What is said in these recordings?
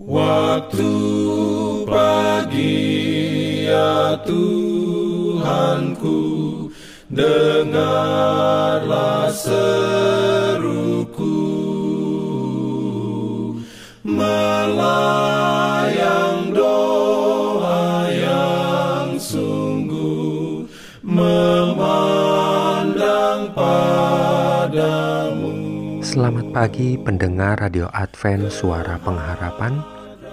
Waktu pagi ya Tuhanku Dengarlah seruku Selamat pagi pendengar Radio Advent Suara Pengharapan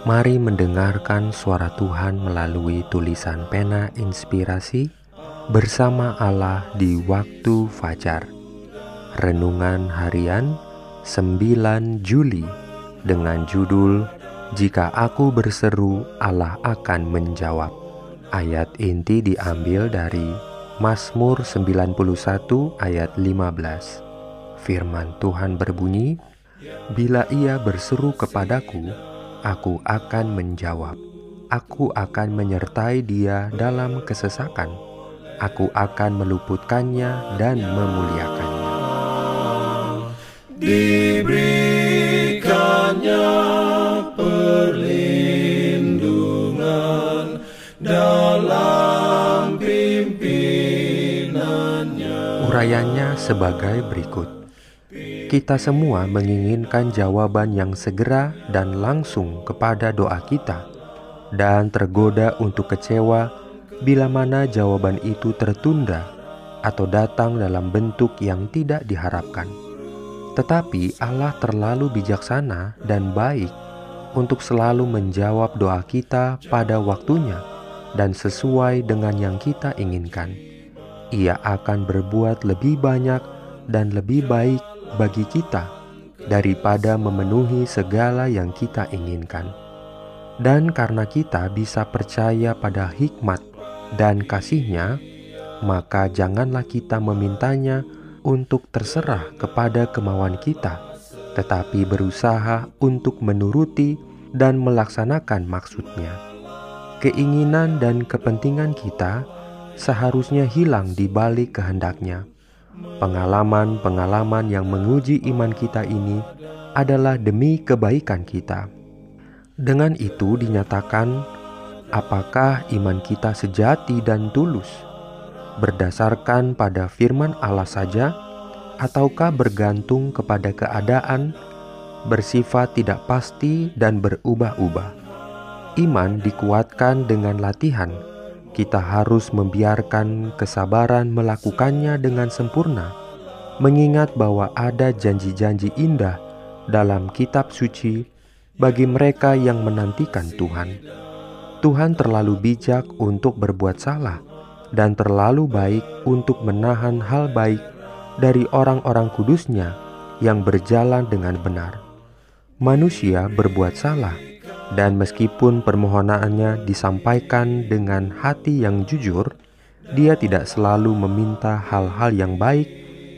Mari mendengarkan suara Tuhan melalui tulisan pena inspirasi bersama Allah di waktu fajar. Renungan harian 9 Juli dengan judul Jika aku berseru Allah akan menjawab. Ayat inti diambil dari Mazmur 91 ayat 15. Firman Tuhan berbunyi, Bila ia berseru kepadaku, aku akan menjawab. Aku akan menyertai dia dalam kesesakan. Aku akan meluputkannya dan memuliakannya. Diberikannya perlindungan dalam pimpinannya. Urayanya sebagai berikut. Kita semua menginginkan jawaban yang segera dan langsung kepada doa kita, dan tergoda untuk kecewa bila mana jawaban itu tertunda atau datang dalam bentuk yang tidak diharapkan. Tetapi Allah terlalu bijaksana dan baik untuk selalu menjawab doa kita pada waktunya dan sesuai dengan yang kita inginkan. Ia akan berbuat lebih banyak dan lebih baik bagi kita daripada memenuhi segala yang kita inginkan. Dan karena kita bisa percaya pada hikmat dan kasihnya, maka janganlah kita memintanya untuk terserah kepada kemauan kita, tetapi berusaha untuk menuruti dan melaksanakan maksudnya. Keinginan dan kepentingan kita seharusnya hilang di balik kehendaknya Pengalaman-pengalaman yang menguji iman kita ini adalah demi kebaikan kita. Dengan itu dinyatakan apakah iman kita sejati dan tulus berdasarkan pada firman Allah saja ataukah bergantung kepada keadaan bersifat tidak pasti dan berubah-ubah. Iman dikuatkan dengan latihan kita harus membiarkan kesabaran melakukannya dengan sempurna, mengingat bahwa ada janji-janji indah dalam kitab suci bagi mereka yang menantikan Tuhan. Tuhan terlalu bijak untuk berbuat salah dan terlalu baik untuk menahan hal baik dari orang-orang kudusnya yang berjalan dengan benar. Manusia berbuat salah, dan meskipun permohonannya disampaikan dengan hati yang jujur, dia tidak selalu meminta hal-hal yang baik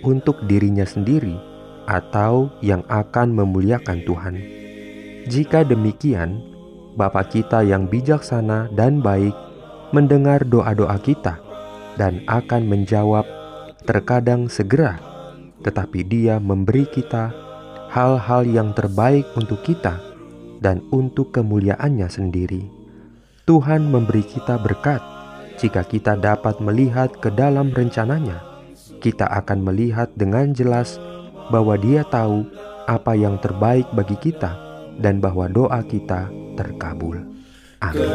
untuk dirinya sendiri atau yang akan memuliakan Tuhan. Jika demikian, Bapa kita yang bijaksana dan baik mendengar doa-doa kita dan akan menjawab terkadang segera, tetapi Dia memberi kita hal-hal yang terbaik untuk kita dan untuk kemuliaannya sendiri. Tuhan memberi kita berkat jika kita dapat melihat ke dalam rencananya. Kita akan melihat dengan jelas bahwa Dia tahu apa yang terbaik bagi kita dan bahwa doa kita terkabul. Amin.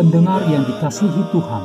Pendengar yang dikasihi Tuhan,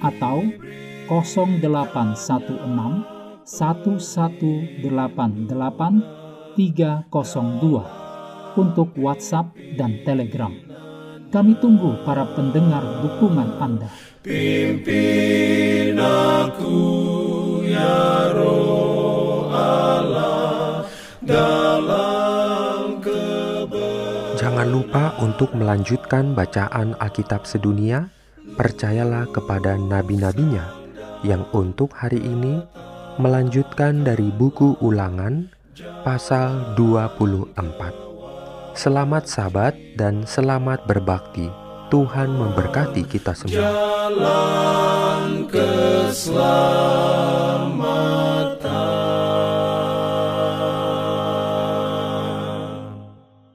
atau 0816 1188 302 untuk WhatsApp dan Telegram. Kami tunggu para pendengar dukungan Anda. Pimpin hanya roh Allah dalam kebenaran. Jangan lupa untuk melanjutkan bacaan Alkitab sedunia. Percayalah kepada nabi-nabinya yang untuk hari ini melanjutkan dari buku Ulangan pasal 24. Selamat sabat dan selamat berbakti. Tuhan memberkati kita semua. Jalan.